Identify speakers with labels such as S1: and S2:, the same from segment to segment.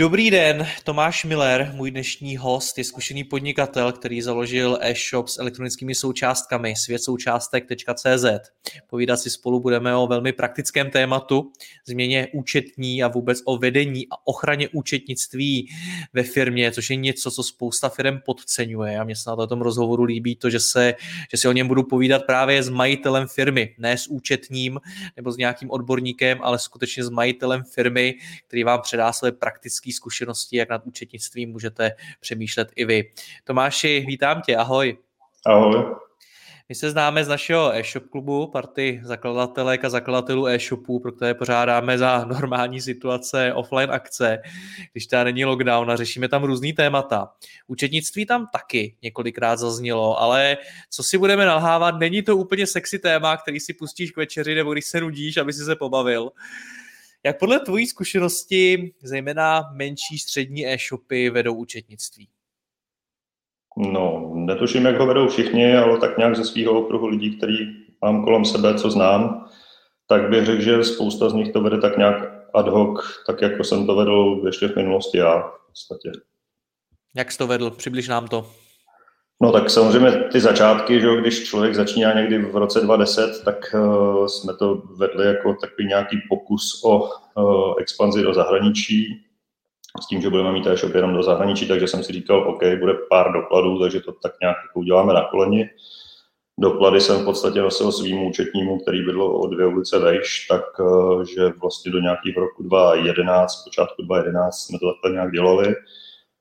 S1: Dobrý den, Tomáš Miller, můj dnešní host, je zkušený podnikatel, který založil e-shop s elektronickými součástkami světsoučástek.cz. Povídat si spolu budeme o velmi praktickém tématu, změně účetní a vůbec o vedení a ochraně účetnictví ve firmě, což je něco, co spousta firm podceňuje. A mně se na tom rozhovoru líbí to, že, se, že si o něm budu povídat právě s majitelem firmy, ne s účetním nebo s nějakým odborníkem, ale skutečně s majitelem firmy, který vám předá své praktické zkušenosti, jak nad účetnictvím můžete přemýšlet i vy. Tomáši, vítám tě, ahoj.
S2: Ahoj.
S1: My se známe z našeho e-shop klubu, party zakladatelek a zakladatelů e-shopů, pro které pořádáme za normální situace offline akce, když tady není lockdown a řešíme tam různý témata. Účetnictví tam taky několikrát zaznělo, ale co si budeme nalhávat, není to úplně sexy téma, který si pustíš k večeři nebo když se nudíš, aby si se pobavil. Jak podle tvojí zkušenosti, zejména menší střední e-shopy, vedou účetnictví?
S2: No, netuším, jak ho vedou všichni, ale tak nějak ze svého okruhu lidí, který mám kolem sebe, co znám, tak bych řekl, že spousta z nich to vede tak nějak ad hoc, tak jako jsem to vedl ještě v minulosti já v podstatě.
S1: Jak jsi to vedl? Přibliž nám to.
S2: No tak samozřejmě ty začátky, že když člověk začíná někdy v roce 2010, tak uh, jsme to vedli jako takový nějaký pokus o uh, expanzi do zahraničí, s tím, že budeme mít e-shop jenom do zahraničí, takže jsem si říkal, OK, bude pár dokladů, takže to tak nějak jako uděláme na koleni. Doklady jsem v podstatě nosil svým účetnímu, který bydlo o dvě ulice vejš, tak uh, že vlastně do nějakého roku 2011, počátku 2011 jsme to takhle nějak dělali.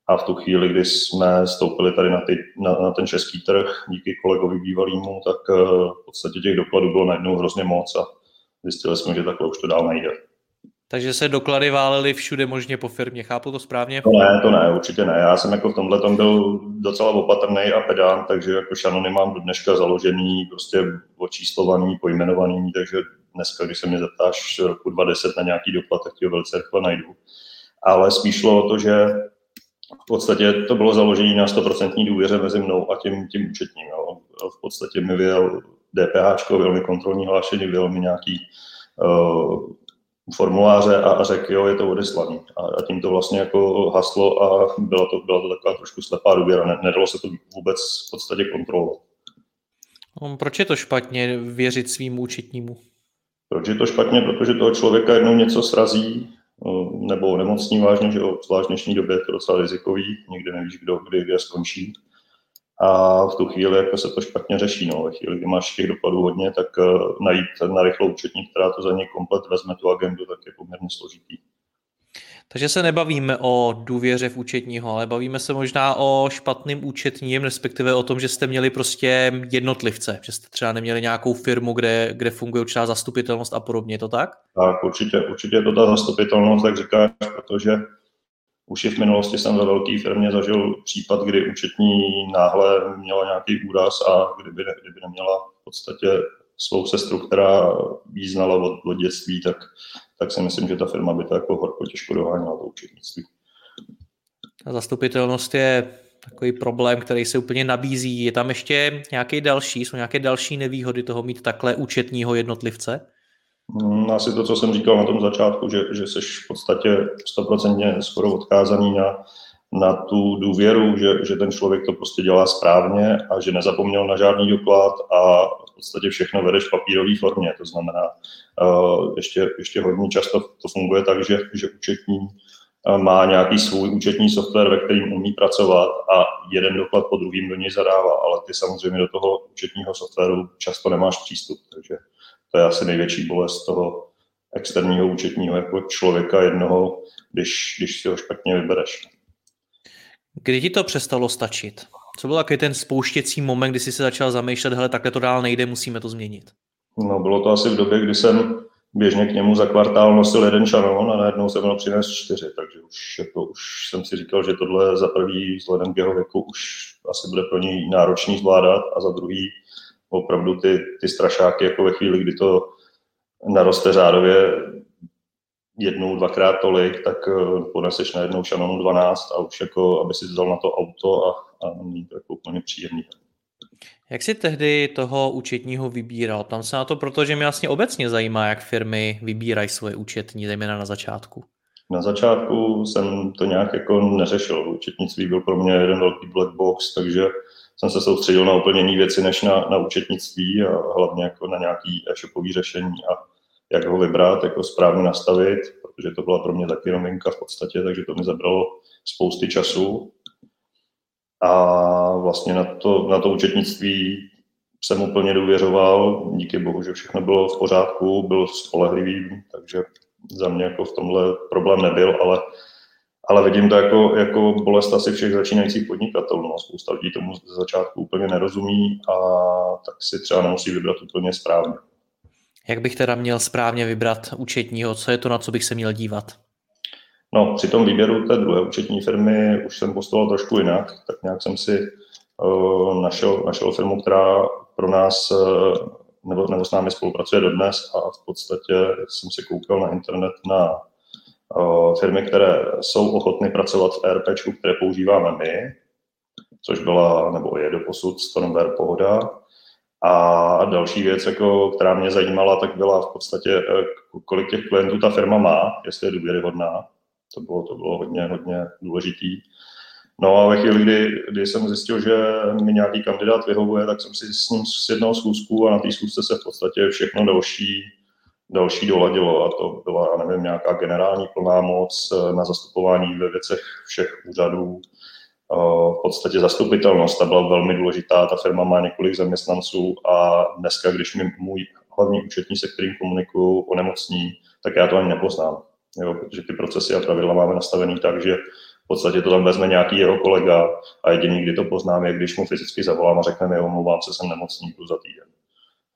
S2: A v tu chvíli, kdy jsme stoupili tady na, ty, na, na ten český trh díky kolegovi bývalýmu, tak uh, v podstatě těch dokladů bylo najednou hrozně moc a zjistili jsme, že takhle už to dál nejde.
S1: Takže se doklady válely všude možně po firmě, chápu to správně?
S2: To ne, to ne, určitě ne. Já jsem jako v tomhle tom byl docela opatrný a pedant, takže jako šanony mám do dneška založený, prostě očíslovaný, pojmenovaný, takže dneska, když se mě zeptáš roku 2010 na nějaký doklad, tak ti ho velice rychle najdu. Ale spíš šlo o to, že v podstatě to bylo založení na 100% důvěře mezi mnou a tím, tím účetním. Jo. V podstatě mi vyjel DPH, vyjel mi kontrolní hlášení, vyjel mi nějaký uh, formuláře a, a řekl, jo, je to odeslaný. A, a tím to vlastně jako haslo a byla to, byla to taková trošku slepá důvěra. Ne, nedalo se to vůbec v podstatě kontrolovat.
S1: No, proč je to špatně věřit svým účetnímu?
S2: Proč je to špatně? Protože toho člověka jednou něco srazí, nebo nemocní vážně, že zvlášť v dnešní době je to docela rizikový, nikdy nevíš, kdo kdy, kde skončí. A v tu chvíli jako se to špatně řeší. No. Ve chvíli, kdy máš těch dopadů hodně, tak uh, najít na rychlou účetní, která to za ně komplet vezme tu agendu, tak je poměrně složitý.
S1: Takže se nebavíme o důvěře v účetního, ale bavíme se možná o špatným účetním, respektive o tom, že jste měli prostě jednotlivce, že jste třeba neměli nějakou firmu, kde, kde funguje určitá zastupitelnost a podobně, je to tak?
S2: Tak, určitě, určitě to ta zastupitelnost, tak říkáš, protože už i v minulosti jsem ve velké firmě zažil případ, kdy účetní náhle měla nějaký úraz a kdyby, kdyby neměla v podstatě svou sestru, která jí znala od, od dětství, tak, tak si myslím, že ta firma by to jako horko těžko doháněla to účetnictví.
S1: A zastupitelnost je takový problém, který se úplně nabízí. Je tam ještě nějaký další, jsou nějaké další nevýhody toho mít takhle účetního jednotlivce?
S2: Hmm, asi to, co jsem říkal na tom začátku, že, že jsi v podstatě stoprocentně skoro odkázaný na, na tu důvěru, že, že ten člověk to prostě dělá správně a že nezapomněl na žádný doklad a v podstatě všechno vedeš v papírové formě. To znamená, uh, ještě, ještě hodně často to funguje tak, že, že účetní uh, má nějaký svůj účetní software, ve kterým umí pracovat a jeden doklad po druhým do něj zadává, ale ty samozřejmě do toho účetního softwaru často nemáš přístup, takže to je asi největší bolest toho externího účetního jako člověka jednoho, když, když si ho špatně vybereš.
S1: Kdy ti to přestalo stačit? Co byl takový ten spouštěcí moment, kdy jsi se začal zamýšlet, hele, takhle to dál nejde, musíme to změnit?
S2: No, bylo to asi v době, kdy jsem běžně k němu za kvartál nosil jeden šanon a najednou jsem měl přinést čtyři, takže už, jako, už jsem si říkal, že tohle za prvý vzhledem k jeho věku už asi bude pro něj náročný zvládat a za druhý opravdu ty, ty strašáky jako ve chvíli, kdy to naroste řádově jednou, dvakrát tolik, tak eh, poneseš na jednou šanonu 12 a už jako, aby si vzal na to auto a, a není to jako úplně příjemný.
S1: Jak si tehdy toho účetního vybíral? Tam se na to, protože mě vlastně obecně zajímá, jak firmy vybírají svoje účetní, zejména na začátku.
S2: Na začátku jsem to nějak jako neřešil. Účetnictví byl pro mě jeden velký black box, takže jsem se soustředil na úplně jiné věci než na, na účetnictví a hlavně jako na nějaký e-shopové řešení a jak ho vybrat, jako správně nastavit, protože to byla pro mě taky novinka v podstatě, takže to mi zabralo spousty času. A vlastně na to, na to účetnictví jsem úplně důvěřoval, díky bohu, že všechno bylo v pořádku, byl spolehlivý, takže za mě jako v tomhle problém nebyl, ale, ale vidím to jako, jako bolest asi všech začínajících podnikatelů. No. Spousta lidí tomu z začátku úplně nerozumí a tak si třeba nemusí vybrat úplně správně.
S1: Jak bych teda měl správně vybrat účetního? Co je to, na co bych se měl dívat?
S2: No, při tom výběru té druhé účetní firmy už jsem postoval trošku jinak, tak nějak jsem si uh, našel, našel firmu, která pro nás uh, nebo, nebo s námi spolupracuje dodnes a v podstatě jsem si koukal na internet na uh, firmy, které jsou ochotny pracovat v ERP, které používáme my, což byla nebo je do posud Stormware Pohoda. A další věc, jako, která mě zajímala, tak byla v podstatě, kolik těch klientů ta firma má, jestli je důvěryhodná. To bylo, to bylo hodně, hodně důležitý. No a ve chvíli, kdy, kdy jsem zjistil, že mi nějaký kandidát vyhovuje, tak jsem si s ním sjednal schůzku a na té schůzce se v podstatě všechno další, další doladilo. A to byla, já nevím, nějaká generální plná moc eh, na zastupování ve věcech všech úřadů. Eh, v podstatě zastupitelnost, ta byla velmi důležitá, ta firma má několik zaměstnanců a dneska, když mi můj hlavní účetní, se kterým komunikuju, onemocní, tak já to ani nepoznám. Jo, protože ty procesy a pravidla máme nastavený tak, že podstatě to tam vezme nějaký jeho kolega a jediný, kdy to poznám, je, když mu fyzicky zavolám a řekne mi, omlouvám se, jsem nemocný, za týden.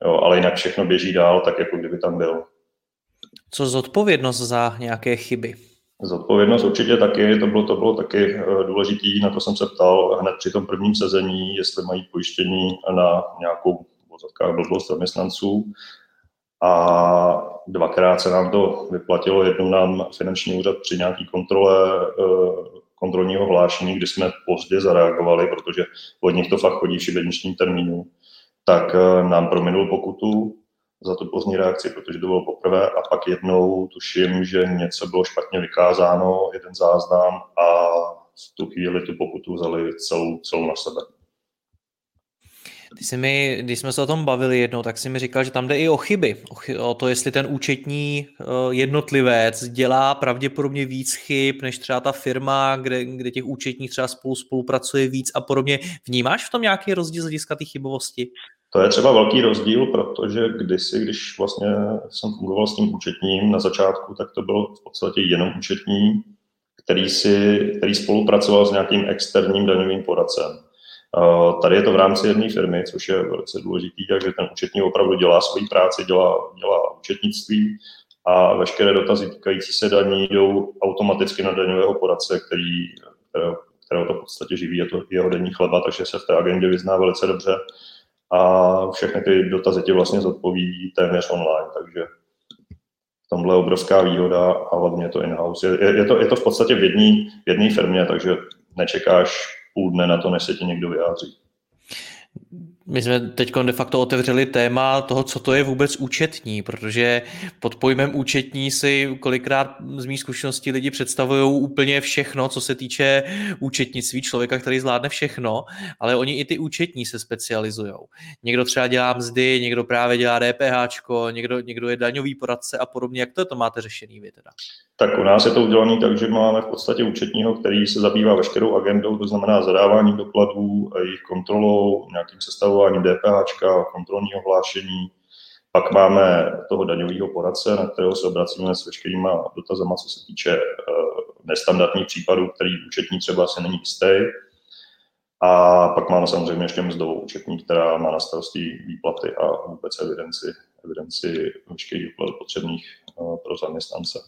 S2: Jo, ale jinak všechno běží dál, tak jako kdyby tam byl.
S1: Co zodpovědnost za nějaké chyby?
S2: Zodpovědnost určitě taky, to bylo, to bylo taky eh, důležitý, na to jsem se ptal hned při tom prvním sezení, jestli mají pojištění na nějakou v blbost zaměstnanců a dvakrát se nám to vyplatilo. Jednou nám finanční úřad při nějaké kontrole eh, kontrolního hlášení, kdy jsme pozdě zareagovali, protože od nich to fakt chodí v šibeničním termínu, tak eh, nám prominul pokutu za tu pozdní reakci, protože to bylo poprvé a pak jednou tuším, že něco bylo špatně vykázáno, jeden záznam a v tu chvíli tu pokutu vzali celou, celou na sebe.
S1: Ty jsi mi, když jsme se o tom bavili jednou, tak jsi mi říkal, že tam jde i o chyby. O, chy, o to, jestli ten účetní uh, jednotlivec dělá pravděpodobně víc chyb, než třeba ta firma, kde, kde těch účetních třeba spolu spolupracuje víc a podobně. Vnímáš v tom nějaký rozdíl z hlediska té chybovosti?
S2: To je třeba velký rozdíl, protože kdysi, když vlastně jsem fungoval s tím účetním na začátku, tak to byl v podstatě jenom účetní, který, si, který spolupracoval s nějakým externím daňovým poradcem. Tady je to v rámci jedné firmy, což je velice důležitý, takže ten účetní opravdu dělá svoji práci, dělá, dělá účetnictví a veškeré dotazy týkající se daní jdou automaticky na daňového poradce, který, kterého to v podstatě živí, je to jeho denní chleba, takže se v té agendě vyzná velice dobře a všechny ty dotazy ti vlastně zodpoví téměř online, takže tomhle je obrovská výhoda a hlavně to in-house. Je, je, to, je to v podstatě v jedné firmě, takže nečekáš půl dne na to, než se ti někdo vyjádří.
S1: My jsme teď de facto otevřeli téma toho, co to je vůbec účetní, protože pod pojmem účetní si kolikrát z mých zkušeností lidi představují úplně všechno, co se týče účetnictví, člověka, který zvládne všechno, ale oni i ty účetní se specializují. Někdo třeba dělá mzdy, někdo právě dělá DPH, někdo, někdo je daňový poradce a podobně. Jak to, to máte řešený vy teda?
S2: Tak u nás je to udělané tak, že máme v podstatě účetního, který se zabývá veškerou agendou, to znamená zadávání dokladů, jejich kontrolou, nějakým sestavováním DPH, kontrolního hlášení. Pak máme toho daňového poradce, na kterého se obracíme s veškerýma dotazama, co se týče uh, nestandardních případů, který účetní třeba se není jistý. A pak máme samozřejmě ještě mzdovou účetní, která má na starosti výplaty a vůbec evidenci, evidenci veškerých potřebných pro zaměstnance.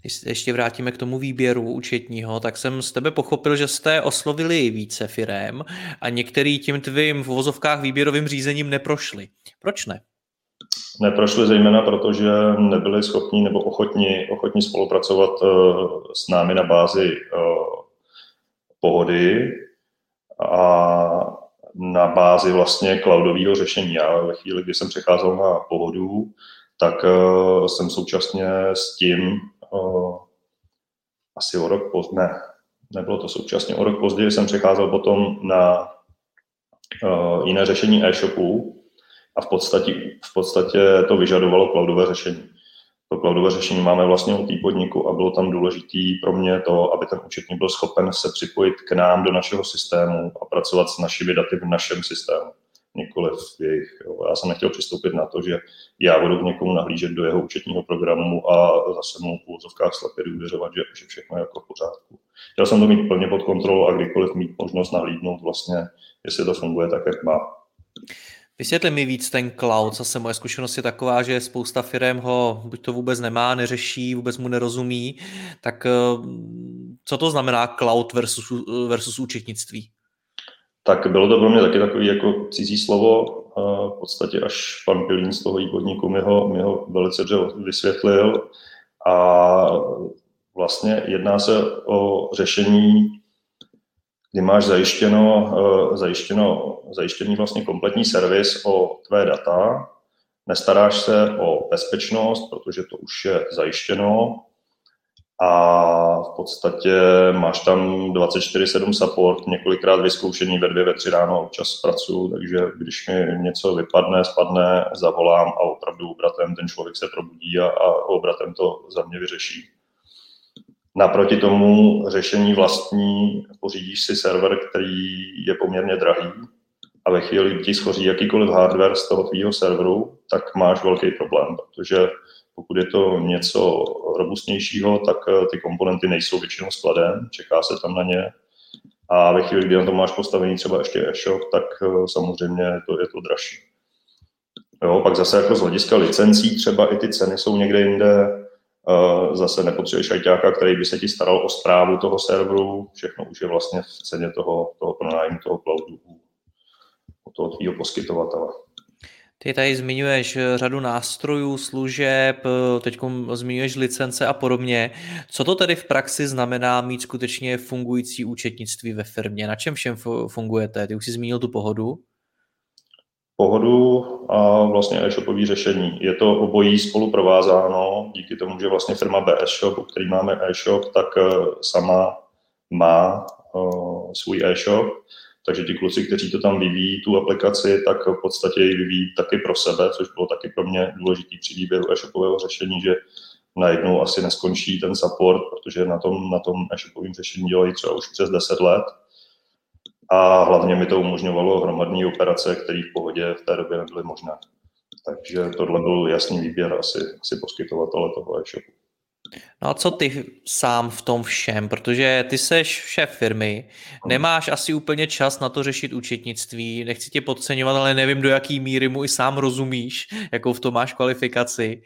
S1: Když se ještě vrátíme k tomu výběru účetního, tak jsem z tebe pochopil, že jste oslovili více firem a některý tím tvým v uvozovkách výběrovým řízením neprošli. Proč ne?
S2: Neprošli zejména proto, že nebyli schopni nebo ochotni, ochotni spolupracovat uh, s námi na bázi uh, pohody a na bázi vlastně cloudového řešení. Já ve chvíli, kdy jsem přecházel na pohodu, tak uh, jsem současně s tím uh, asi o rok později, ne, nebylo to současně, o rok později jsem přecházel potom na uh, jiné řešení e-shopů a v podstatě, v podstatě to vyžadovalo cloudové řešení. To cloudové řešení máme vlastně u té podniku a bylo tam důležitý pro mě to, aby ten účetní byl schopen se připojit k nám do našeho systému a pracovat s našimi daty v našem systému nikoliv jejich. Jo. Já jsem nechtěl přistoupit na to, že já budu k někomu nahlížet do jeho účetního programu a zase mu v úvozovkách slepě důvěřovat, že, že všechno je jako v pořádku. Chtěl jsem to mít plně pod kontrolou a kdykoliv mít možnost nahlídnout vlastně, jestli to funguje tak, jak má.
S1: Vysvětli mi víc ten cloud. Zase moje zkušenost je taková, že spousta firm ho buď to vůbec nemá, neřeší, vůbec mu nerozumí. Tak eh, co to znamená cloud versus, versus účetnictví?
S2: Tak bylo to pro mě taky takový jako cizí slovo. V podstatě až pan Pilín z toho podniku mi ho, mi ho velice dobře vysvětlil. A vlastně jedná se o řešení, kdy máš zajištěno, zajištěno, zajištěný vlastně kompletní servis o tvé data, nestaráš se o bezpečnost, protože to už je zajištěno, a v podstatě máš tam 24-7 support, několikrát vyzkoušení ve dvě, ve tři ráno občas pracuji, takže když mi něco vypadne, spadne, zavolám a opravdu obratem ten člověk se probudí a, a obratem to za mě vyřeší. Naproti tomu řešení vlastní, pořídíš si server, který je poměrně drahý a ve chvíli, kdy ti schoří jakýkoliv hardware z toho tvýho serveru, tak máš velký problém, protože pokud je to něco robustnějšího, tak eh, ty komponenty nejsou většinou skladem, čeká se tam na ně. A ve chvíli, kdy na to máš postavený třeba ještě e-shop, tak eh, samozřejmě to je to dražší. Jo, pak zase jako z hlediska licencí třeba i ty ceny jsou někde jinde. Eh, zase nepotřebuješ ajťáka, který by se ti staral o zprávu toho serveru. Všechno už je vlastně v ceně toho, toho pronájmu toho cloudu u toho tvýho poskytovatele.
S1: Ty tady zmiňuješ eh, řadu nástrojů, služeb, eh, teď zmiňuješ licence a podobně. Co to tedy v praxi znamená mít skutečně fungující účetnictví ve firmě? Na čem všem fungujete? Ty už jsi zmínil tu pohodu.
S2: Pohodu a vlastně e-shopový řešení. Je to obojí spolu provázáno, díky tomu, že vlastně firma BS Shop, u který máme e-shop, tak eh, sama má svůj e-shop takže ti kluci, kteří to tam vyvíjí, tu aplikaci, tak v podstatě ji vyvíjí taky pro sebe, což bylo taky pro mě důležitý při výběru e-shopového řešení, že najednou asi neskončí ten support, protože na tom, na tom e-shopovém řešení dělají třeba už přes 10 let. A hlavně mi to umožňovalo hromadní operace, které v pohodě v té době nebyly možné. Takže tohle byl jasný výběr asi, asi poskytovatele toho e-shopu.
S1: No a co ty sám v tom všem? Protože ty seš šéf firmy, nemáš asi úplně čas na to řešit účetnictví, nechci tě podceňovat, ale nevím, do jaký míry mu i sám rozumíš, jakou v tom máš kvalifikaci.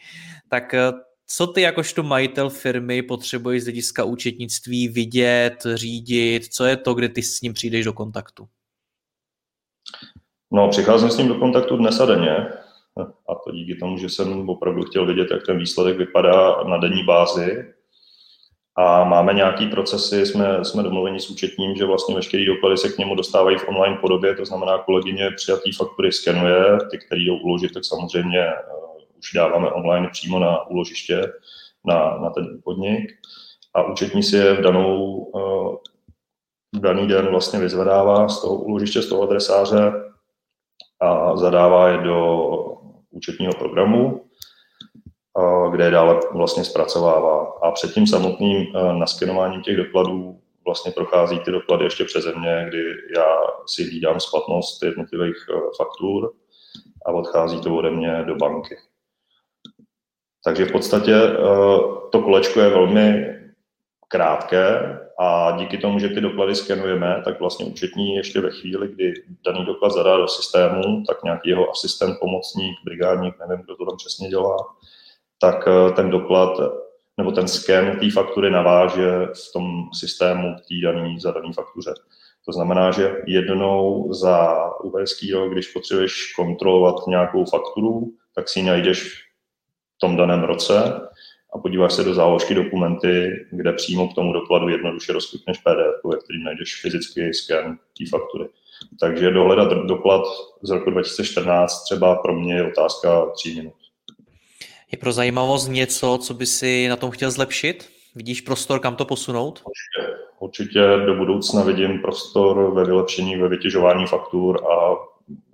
S1: Tak eh, co ty jakožto majitel firmy potřebuješ z hlediska účetnictví vidět, řídit? Co je to, kde ty s ním přijdeš do kontaktu?
S2: No, přicházím s ním do kontaktu dnes a denně. A to díky tomu, že jsem opravdu chtěl vidět, jak ten výsledek vypadá na denní bázi. A máme nějaký procesy, jsme, jsme domluveni s účetním, že vlastně veškeré doklady se k němu dostávají v online podobě, to znamená, kolegyně přijatý faktury skenuje, ty, které jdou uložit, tak samozřejmě uh, už dáváme online přímo na úložiště, na, na ten podnik. A účetní si je v danou, uh, v daný den vlastně vyzvedává z toho úložiště, z toho adresáře a zadává je do účetního programu, kde je dále vlastně zpracovává. A před tím samotným naskenováním těch dokladů vlastně prochází ty doklady ještě přeze mě, kdy já si hlídám splatnost jednotlivých faktur a odchází to ode mě do banky. Takže v podstatě to kolečko je velmi krátké, A díky tomu, že ty doklady skenujeme, tak vlastně účetní ještě ve chvíli, kdy daný doklad zadá do systému, tak nějaký jeho asistent, pomocník, brigádník, nevím, kdo to tam přesně dělá, tak eh, ten doklad nebo ten sken té faktury naváže v tom systému té daný zadaný faktuře. To znamená, že jednou za uherský rok, když potřebuješ kontrolovat nějakou fakturu, tak si ji najdeš v tom daném roce a podíváš se do záložky dokumenty, kde přímo k tomu dokladu jednoduše rozklikneš PDF, ve kterým najdeš fyzický sken té faktury. Takže dohledat doklad z roku 2014 třeba pro mě je otázka tří minut.
S1: Je pro zajímavost něco, co by si na tom chtěl zlepšit? Vidíš prostor, kam to posunout?
S2: Určitě, určitě do budoucna vidím prostor ve vylepšení, ve vytěžování faktur a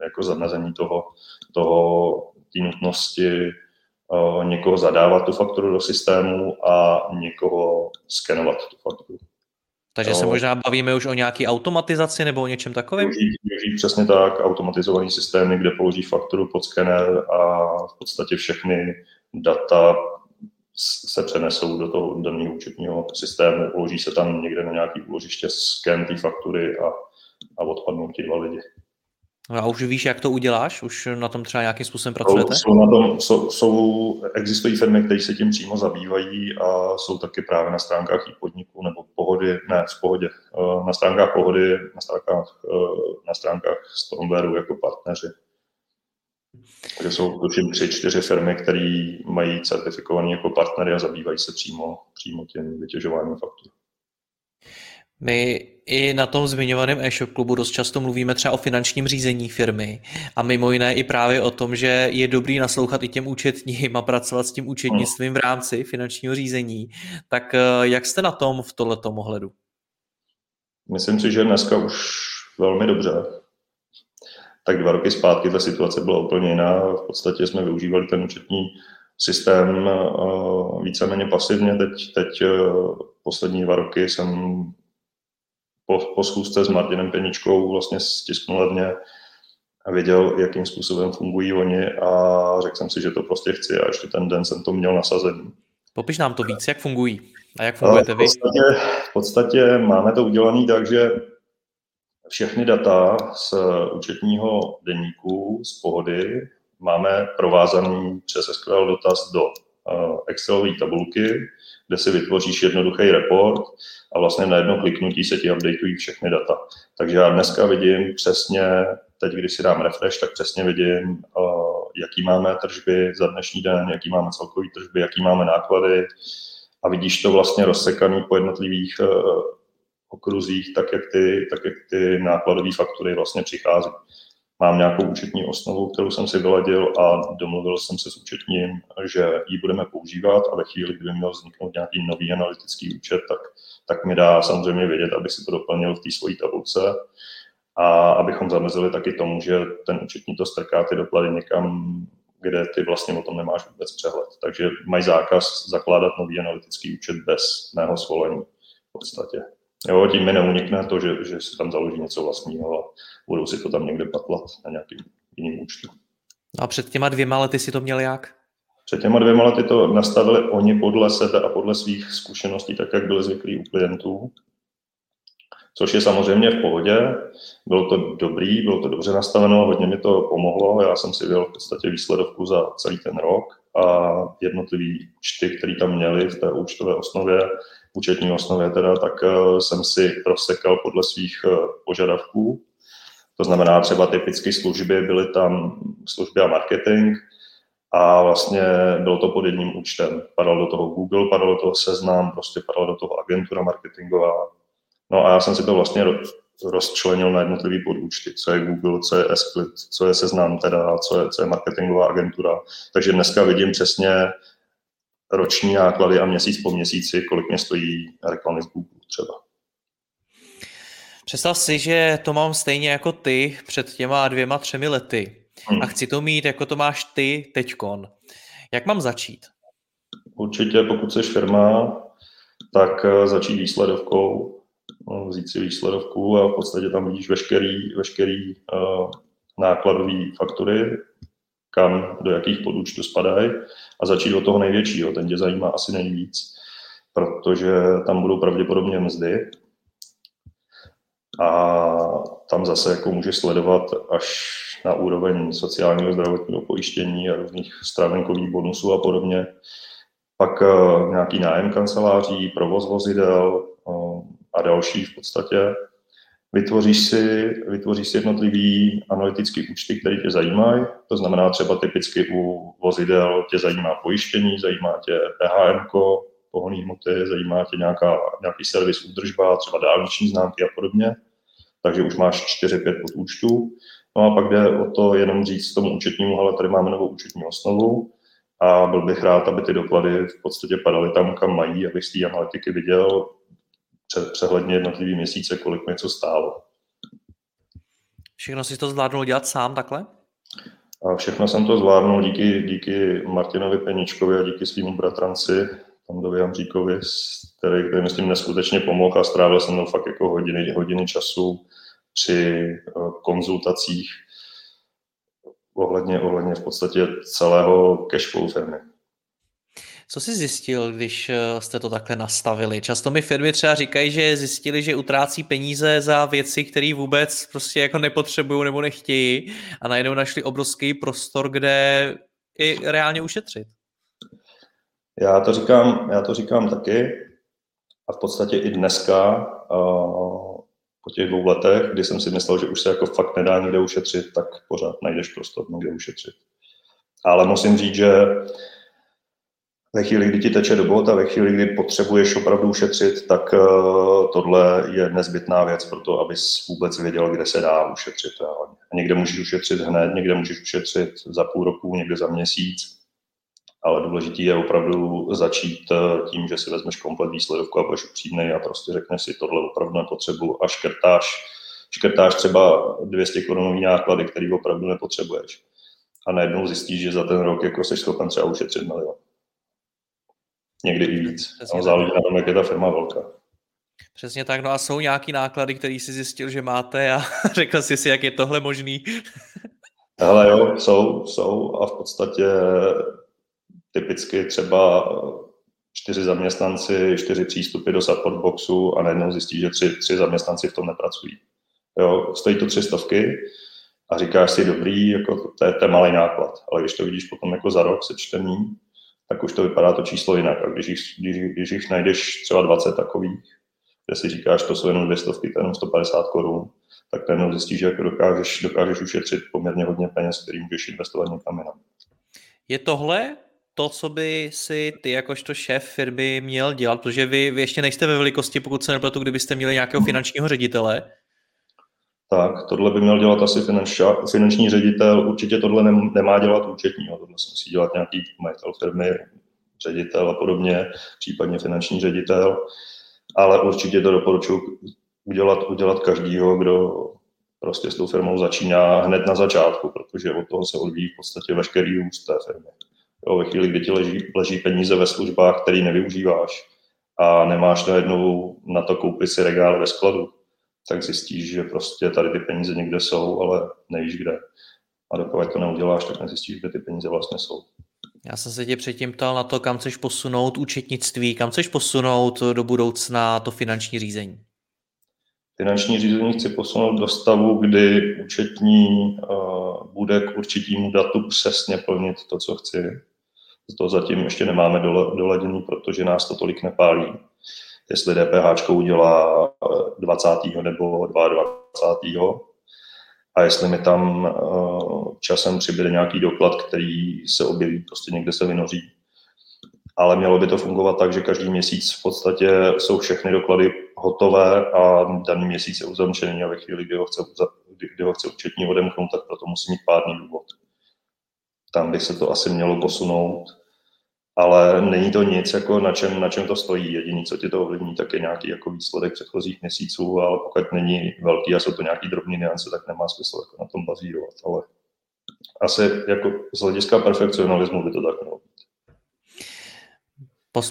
S2: jako zamezení toho, toho té nutnosti někoho zadávat tu fakturu do systému a někoho skenovat tu fakturu.
S1: Takže se možná bavíme už o nějaké automatizaci nebo o něčem takovém?
S2: Využít, využít přesně tak, automatizovaný systémy, kde položí fakturu pod skener a v podstatě všechny data se přenesou do toho daného účetního systému, uloží se tam někde na nějaký úložiště sken té faktury a, a odpadnou ti dva lidi.
S1: No a už víš, jak to uděláš? Už na tom třeba nějakým způsobem pracujete?
S2: Jsou, na tom, jsou, jsou, existují firmy, které se tím přímo zabývají a jsou taky právě na stránkách i podniků nebo pohody, ne, v pohodě, eh, na stránkách pohody, na stránkách, eh, na stránkách Stormwareu jako partneři. Takže jsou tuším tři, čtyři firmy, které mají certifikovaný jako partnery a zabývají se přímo, přímo tím vytěžováním faktur.
S1: My i na tom zmiňovaném e-shop klubu dost často mluvíme třeba o finančním řízení firmy a mimo jiné i právě o tom, že je dobrý naslouchat i těm účetním a pracovat s tím účetnictvím v rámci finančního řízení. Tak eh, jak jste na tom v tohletom ohledu?
S2: Myslím si, že dneska už velmi dobře tak dva roky zpátky ta situace byla úplně jiná. V podstatě jsme využívali ten účetní systém uh, víceméně pasivně. Teď, teď uh, poslední dva roky jsem po, po schůzce s Martinem Peničkou vlastně stisknul levně a věděl, jakým způsobem fungují oni a řekl jsem si, že to prostě chci a ještě ten den jsem to měl nasazený.
S1: Popiš nám to víc, jak fungují a jak fungujete vy?
S2: V podstatě, v podstatě máme to udělané tak, že všechny data z účetního deníku, z pohody, máme provázaný přes SQL dotaz do eh, Excelové tabulky, kde si vytvoříš jednoduchý report a vlastně na jedno kliknutí se ti updateují všechny data. Takže já dneska vidím přesně, teď když si dám refresh, tak přesně vidím, eh, jaký máme tržby za dnešní den, jaký máme celkový tržby, jaký máme náklady a vidíš to vlastně rozsekaný po jednotlivých eh, okruzích, tak jak ty, tak jak ty nákladové faktury vlastně přichází. Mám nějakou účetní osnovu, kterou jsem si vyladil a domluvil jsem se s účetním, že ji budeme používat a ve chvíli, kdy měl vzniknout nějaký nový analytický účet, tak, tak mi dá samozřejmě vědět, aby si to doplnil v té svojí tabulce a abychom zamezili taky tomu, že ten účetní to strká ty doklady někam, kde ty vlastně o tom nemáš vůbec přehled. Takže mají zákaz zakládat nový analytický účet bez mého svolení v podstatě. Jo, tím mi neunikne to, že, že si tam založí něco vlastního budou si to tam někde patlat na nějakým jiným účtu.
S1: No a před těma dvěma lety si to měl jak?
S2: Před těma dvěma lety to nastavili oni podle sebe a podle svých zkušeností, tak jak byli zvyklí u klientů. Což je samozřejmě v pohodě. Bylo to dobrý, bylo to dobře nastaveno, hodně mi to pomohlo. Já jsem si vyjel v podstatě výsledovku za celý ten rok a jednotlivý účty, které tam měli v té účtové osnově, účetní osnově teda, tak eh, jsem si rozsekal podle svých eh, požadavků. To znamená třeba typické služby, byly tam služby a marketing a vlastně bylo to pod jedním účtem. Padal do toho Google, padal do toho Seznam, prostě padal do toho agentura marketingová. No a já jsem si to vlastně rozčlenil na jednotlivý podúčty, co je Google, co je Esplit, co je Seznam teda, co je, co je marketingová agentura. Takže dneska vidím přesně, roční náklady a měsíc po měsíci, kolik mě stojí reklamy v Google třeba.
S1: Představ si, že to mám stejně jako ty před těma dvěma, třemi lety hmm. a chci to mít, jako to máš ty teďkon. Jak mám začít?
S2: Určitě, pokud jsi firma, tak eh, začít výsledovkou, no, vzít si výsledovku a v podstatě tam vidíš veškerý, veškerý uh, nákladové faktury, kam, do jakých podúčtů spadají a začít od toho největšího, ten tě zajímá asi nejvíc. protože tam budou pravděpodobně mzdy a tam zase jako může sledovat až na úroveň sociálního zdravotního pojištění a různých stravenkových bonusů a podobně. Pak uh, nějaký nájem kanceláří, provoz vozidel uh, a další v podstatě. Vytvoříš si, vytvoříš si jednotlivý analytický účty, které tě zajímají. To znamená třeba typicky u vozidel tě zajímá pojištění, zajímá tě PHM, pohonné hmoty, zajímá tě nějaká, nějaký servis údržba, třeba dálniční známky a podobně. Takže už máš 4-5 podúčtů. No a pak jde o to jenom říct tomu účetnímu, ale tady máme novou účetní osnovu a byl bych rád, aby ty doklady v podstatě padaly tam, kam mají, abych z té analytiky viděl přehledně jednotlivý měsíce, kolik něco stálo.
S1: Všechno si to zvládnul dělat sám takhle?
S2: A všechno jsem to zvládnul díky, díky Martinovi Peničkovi a díky svým bratranci, Tondovi Hamříkovi, který, který mi s tím neskutečně pomohl a strávil jsem mnou fakt jako hodiny, hodiny času při eh, konzultacích ohledně, ohledně v podstatě celého cashflow firmy.
S1: Co jsi zjistil, když eh, jste to takhle nastavili? Často mi firmy třeba říkají, že zjistili, že utrácí peníze za věci, které vůbec prostě jako nepotřebují nebo nechtějí a najednou našli obrovský prostor, kde i reálně ušetřit.
S2: Já to říkám, já to říkám taky a v podstatě i dneska po těch dvou letech, kdy jsem si myslel, že už se jako fakt nedá nikde ušetřit, tak pořád najdeš prostor někde ušetřit. Ale musím říct, že ve chvíli, kdy ti teče do bota, ve chvíli, kdy potřebuješ opravdu ušetřit, tak uh, tohle je nezbytná věc pro to, abys vůbec věděl, kde se dá ušetřit. Někde můžeš ušetřit hned, někde můžeš ušetřit za půl roku, někde za měsíc ale důležitý je opravdu začít eh, tím, že si vezmeš komplet výsledovku a budeš upřímný a prostě řekneš si, tohle opravdu nepotřebuju a škrtáš, škrtáš třeba 200 korunový náklady, který opravdu nepotřebuješ. A najednou zjistíš, že za ten rok jako jsi schopen třeba ušetřit milion. Někdy i víc. No, záleží na tom, jak je ta firma velká.
S1: Přesně tak, no a jsou nějaký náklady, který jsi zjistil, že máte a řekl jsi si, jak je tohle možný?
S2: Hele jo, jsou, jsou a v podstatě typicky třeba čtyři zaměstnanci, čtyři přístupy do support boxu a najednou zjistí, že tři, tři zaměstnanci v tom nepracují. Jo, stojí to tři stovky a říkáš si dobrý, jako to je, to je malý náklad, ale když to vidíš potom jako za rok sečtený, tak už to vypadá to číslo jinak. A když jich, když, když jich najdeš třeba 20 takových, kde si říkáš, to jsou jenom dvě stovky, to je jenom 150 korun, tak najednou zjistíš, že jako dokážeš, dokážeš ušetřit poměrně hodně peněz, který můžeš investovat někam jinam.
S1: Je tohle to, co by si ty jakožto šéf firmy měl dělat, protože vy, vy ještě nejste ve velikosti, pokud se nepletu, kdybyste měli nějakého finančního ředitele.
S2: Tak, tohle by měl dělat asi finanční, finanční ředitel. Určitě tohle nemá dělat účetní, tohle se musí dělat nějaký majitel firmy, ředitel a podobně, případně finanční ředitel. Ale určitě to doporučuji udělat, udělat každýho, kdo prostě s tou firmou začíná hned na začátku, protože od toho se odvíjí v podstatě veškerý růst té firmy. Jo, ve chvíli, kdy ti leží, leží peníze ve službách, které nevyužíváš a nemáš najednou na to koupit si regály ve skladu, tak zjistíš, že prostě tady ty peníze někde jsou, ale nevíš kde. A dokud to neuděláš, tak nezjistíš, kde ty peníze vlastně jsou.
S1: Já jsem se tě předtím ptal na to, kam chceš posunout účetnictví, kam chceš posunout do budoucna to finanční řízení.
S2: Finanční řízení chci posunout do stavu, kdy účetní uh, bude k určitému datu přesně plnit to, co chci to zatím ještě nemáme doladěný, protože nás to tolik nepálí. Jestli DPH udělá 20. Eh, nebo 22. A jestli mi tam eh, časem přibude nějaký doklad, který se objeví, prostě někde se vynoří. Ale mělo by to fungovat tak, že každý měsíc v podstatě jsou všechny doklady hotové a daný měsíc je uzavřený a ve chvíli, kdy ho chce, kdy ho chce účetní odemknout, tak proto musí mít pádný důvod. Tam by se to asi mělo posunout ale není to nic, jako na, čem, na čem to stojí. Jediný, co ti to ovlivní, tak je nějaký jako výsledek předchozích měsíců, ale pokud není velký a jsou to nějaký drobný niance, tak nemá smysl jako na tom bazírovat. Ale asi jako z hlediska perfekcionalismu by to tak mělo.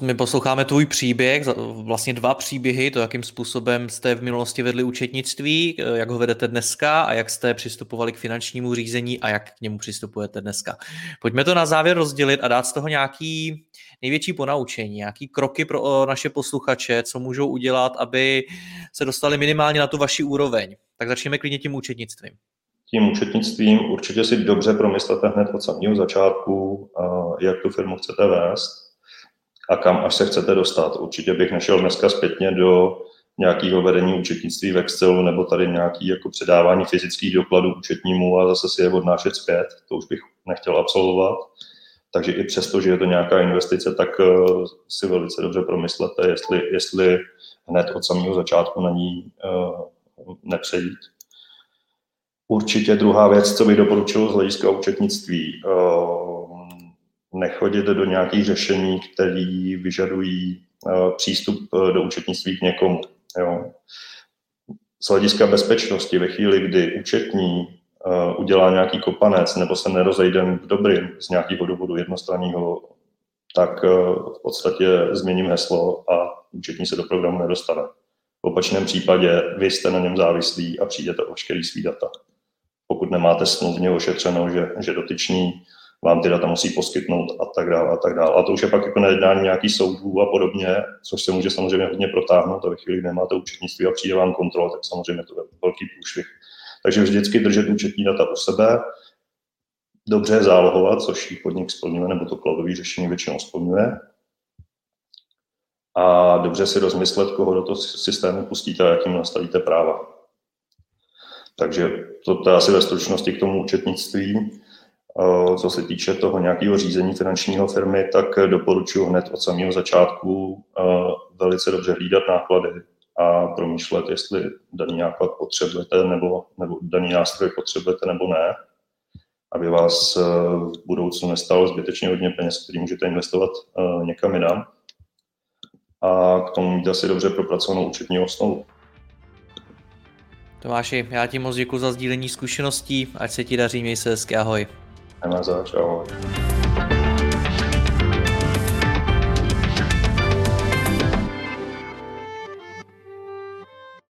S1: My posloucháme tvůj příběh, vlastně dva příběhy, to, jakým způsobem jste v minulosti vedli účetnictví, jak ho vedete dneska a jak jste přistupovali k finančnímu řízení a jak k němu přistupujete dneska. Pojďme to na závěr rozdělit a dát z toho nějaký největší ponaučení, nějaký kroky pro naše posluchače, co můžou udělat, aby se dostali minimálně na tu vaši úroveň. Tak začneme klidně tím účetnictvím.
S2: Tím účetnictvím určitě si dobře promyslete hned od samého začátku, jak tu firmu chcete vést a kam až se chcete dostat. Určitě bych nešel dneska zpětně do nějakého vedení účetnictví v Excelu nebo tady nějaký jako předávání fyzických dokladů účetnímu a zase si je odnášet zpět. To už bych nechtěl absolvovat. Takže i přesto, že je to nějaká investice, tak eh, si velice dobře promyslete, jestli, jestli hned od samého začátku na ní uh, nepřejít. Určitě druhá věc, co bych doporučil z hlediska účetnictví, uh, nechodit do nějakých řešení, které vyžadují uh, přístup do účetnictví k někomu. Jo. Z hlediska bezpečnosti ve chvíli, kdy účetní uh, udělá nějaký kopanec nebo se nerozejdem v dobrým z nějakého důvodu jednostranného, tak v podstatě změním heslo a účetní se do programu nedostane. V opačném případě vy jste na něm závislí a přijdete o veškerý svý data. Pokud nemáte smluvně ošetřeno, že, že dotyčný vám ty data musí poskytnout a tak dále a tak dále. A to už je pak jako nejednání nějaký soudů a podobně, což se může samozřejmě hodně protáhnout a ve chvíli, kdy nemáte účetnictví a přijde vám kontrol, tak samozřejmě to je velký průšvih. Takže vždycky držet účetní data u sebe, dobře zálohovat, což podnik splňuje, nebo to cloudové řešení většinou splňuje. A dobře si rozmyslet, koho do toho systému pustíte a jakým nastavíte práva. Takže to, to je asi ve stručnosti k tomu účetnictví. Co se týče toho nějakého řízení finančního firmy, tak doporučuji hned od samého začátku velice dobře hlídat náklady a promýšlet, jestli daný náklad potřebujete nebo, nebo daný nástroj potřebujete nebo ne, aby vás v budoucnu nestalo zbytečně hodně peněz, který můžete investovat někam jinam. A k tomu mít asi dobře propracovanou účetní osnovu.
S1: Tomáši, já ti moc děkuji za sdílení zkušeností, ať se ti daří, měj se hezky, ahoj.
S2: Nemá zač, ahoj.